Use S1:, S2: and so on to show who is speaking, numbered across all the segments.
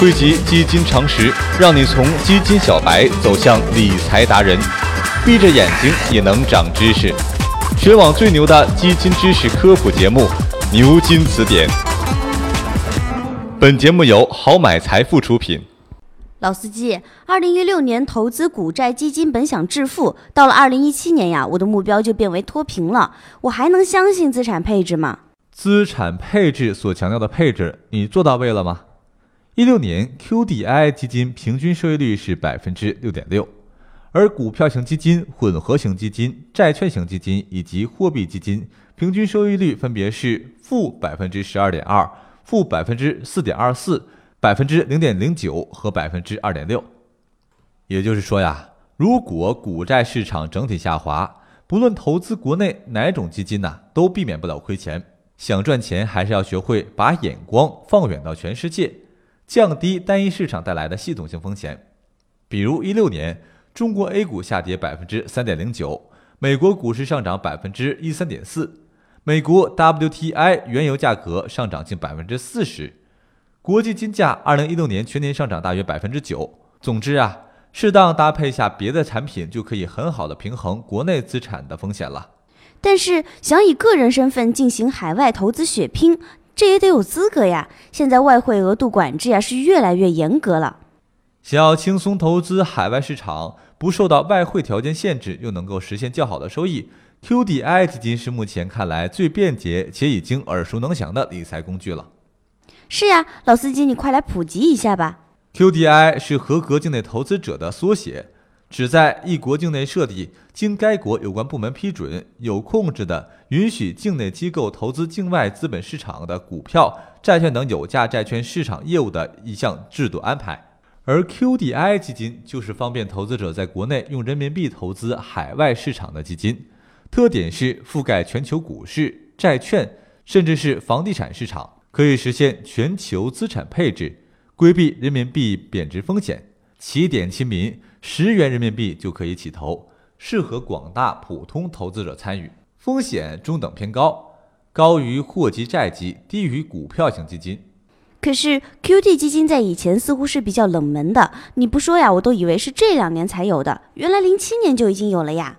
S1: 汇集基金常识，让你从基金小白走向理财达人，闭着眼睛也能长知识。全网最牛的基金知识科普节目《牛津词典》。本节目由好买财富出品。
S2: 老司机，二零一六年投资股债基金本想致富，到了二零一七年呀，我的目标就变为脱贫了。我还能相信资产配置吗？
S1: 资产配置所强调的配置，你做到位了吗？一六年 QDII 基金平均收益率是百分之六点六，而股票型基金、混合型基金、债券型基金以及货币基金平均收益率分别是负百分之十二点二、负百分之四点二四、百分之零点零九和百分之二点六。也就是说呀，如果股债市场整体下滑，不论投资国内哪种基金呐，都避免不了亏钱。想赚钱，还是要学会把眼光放远到全世界，降低单一市场带来的系统性风险。比如一六年，中国 A 股下跌百分之三点零九，美国股市上涨百分之一三点四，美国 WTI 原油价格上涨近百分之四十，国际金价二零一六年全年上涨大约百分之九。总之啊，适当搭配下别的产品，就可以很好的平衡国内资产的风险了。
S2: 但是想以个人身份进行海外投资血拼，这也得有资格呀。现在外汇额度管制呀是越来越严格了。
S1: 想要轻松投资海外市场，不受到外汇条件限制，又能够实现较好的收益，QDII 基金是目前看来最便捷且已经耳熟能详的理财工具了。
S2: 是呀，老司机，你快来普及一下吧。
S1: QDII 是合格境内投资者的缩写。旨在一国境内设立，经该国有关部门批准、有控制的，允许境内机构投资境外资本市场的股票、债券等有价债券市场业务的一项制度安排。而 QDII 基金就是方便投资者在国内用人民币投资海外市场的基金，特点是覆盖全球股市、债券，甚至是房地产市场，可以实现全球资产配置，规避人民币贬值风险，起点亲民。十元人民币就可以起投，适合广大普通投资者参与，风险中等偏高，高于货基债基，低于股票型基金。
S2: 可是 QD 基金在以前似乎是比较冷门的，你不说呀，我都以为是这两年才有的，原来零七年就已经有了呀。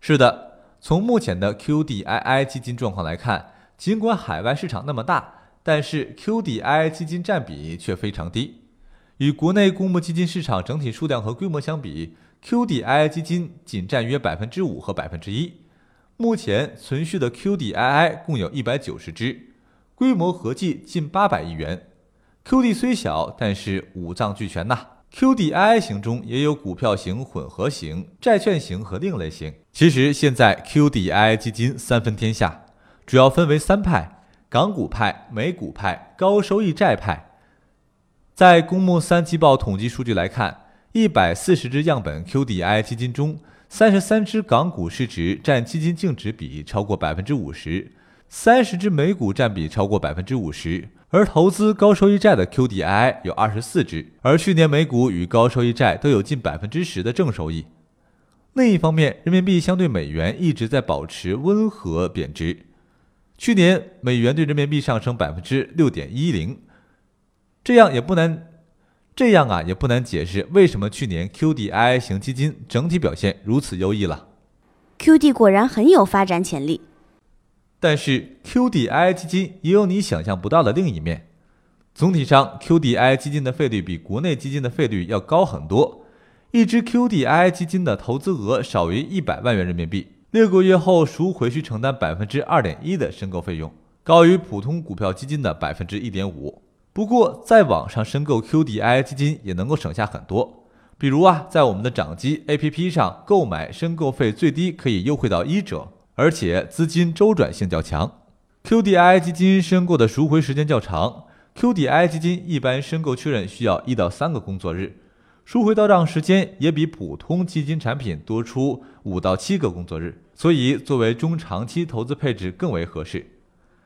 S1: 是的，从目前的 QDII 基金状况来看，尽管海外市场那么大，但是 QDII 基金占比却非常低。与国内公募基金市场整体数量和规模相比，QDII 基金仅占约百分之五和百分之一。目前存续的 QDII 共有一百九十只，规模合计近八百亿元。QD 虽小，但是五脏俱全呐。QDII 型中也有股票型、混合型、债券型和另类型。其实现在 QDII 基金三分天下，主要分为三派：港股派、美股派、高收益债派。在公募三季报统计数据来看，一百四十只样本 QDII 基金中，三十三只港股市值占基金净值比超过百分之五十，三十只美股占比超过百分之五十，而投资高收益债的 QDII 有二十四只，而去年美股与高收益债都有近百分之十的正收益。另一方面，人民币相对美元一直在保持温和贬值，去年美元对人民币上升百分之六点一零。这样也不难，这样啊也不难解释为什么去年 QDII 型基金整体表现如此优异了。
S2: QD 果然很有发展潜力，
S1: 但是 QDII 基金也有你想象不到的另一面。总体上，QDII 基金的费率比国内基金的费率要高很多。一只 QDII 基金的投资额少于一百万元人民币，六个月后赎回需承担百分之二点一的申购费用，高于普通股票基金的百分之一点五。不过，在网上申购 QDII 基金也能够省下很多。比如啊，在我们的掌机 APP 上购买，申购费最低可以优惠到一折，而且资金周转性较强。QDI 基金申购的赎回时间较长，QDII 基金一般申购确认需要一到三个工作日，赎回到账时间也比普通基金产品多出五到七个工作日，所以作为中长期投资配置更为合适。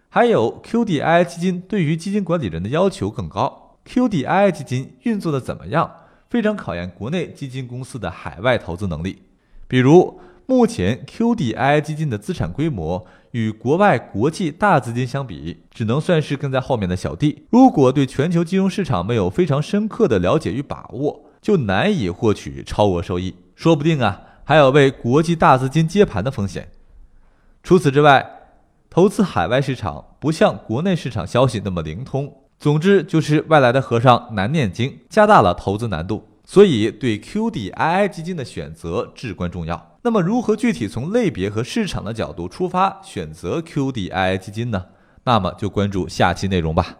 S1: 还有 QDII 基金对于基金管理人的要求更高。QDII 基金运作的怎么样，非常考验国内基金公司的海外投资能力。比如，目前 QDII 基金的资产规模与国外国际大资金相比，只能算是跟在后面的小弟。如果对全球金融市场没有非常深刻的了解与把握，就难以获取超额收益，说不定啊，还有被国际大资金接盘的风险。除此之外，投资海外市场不像国内市场消息那么灵通。总之，就是外来的和尚难念经，加大了投资难度。所以，对 QDII 基金的选择至关重要。那么，如何具体从类别和市场的角度出发选择 QDII 基金呢？那么就关注下期内容吧。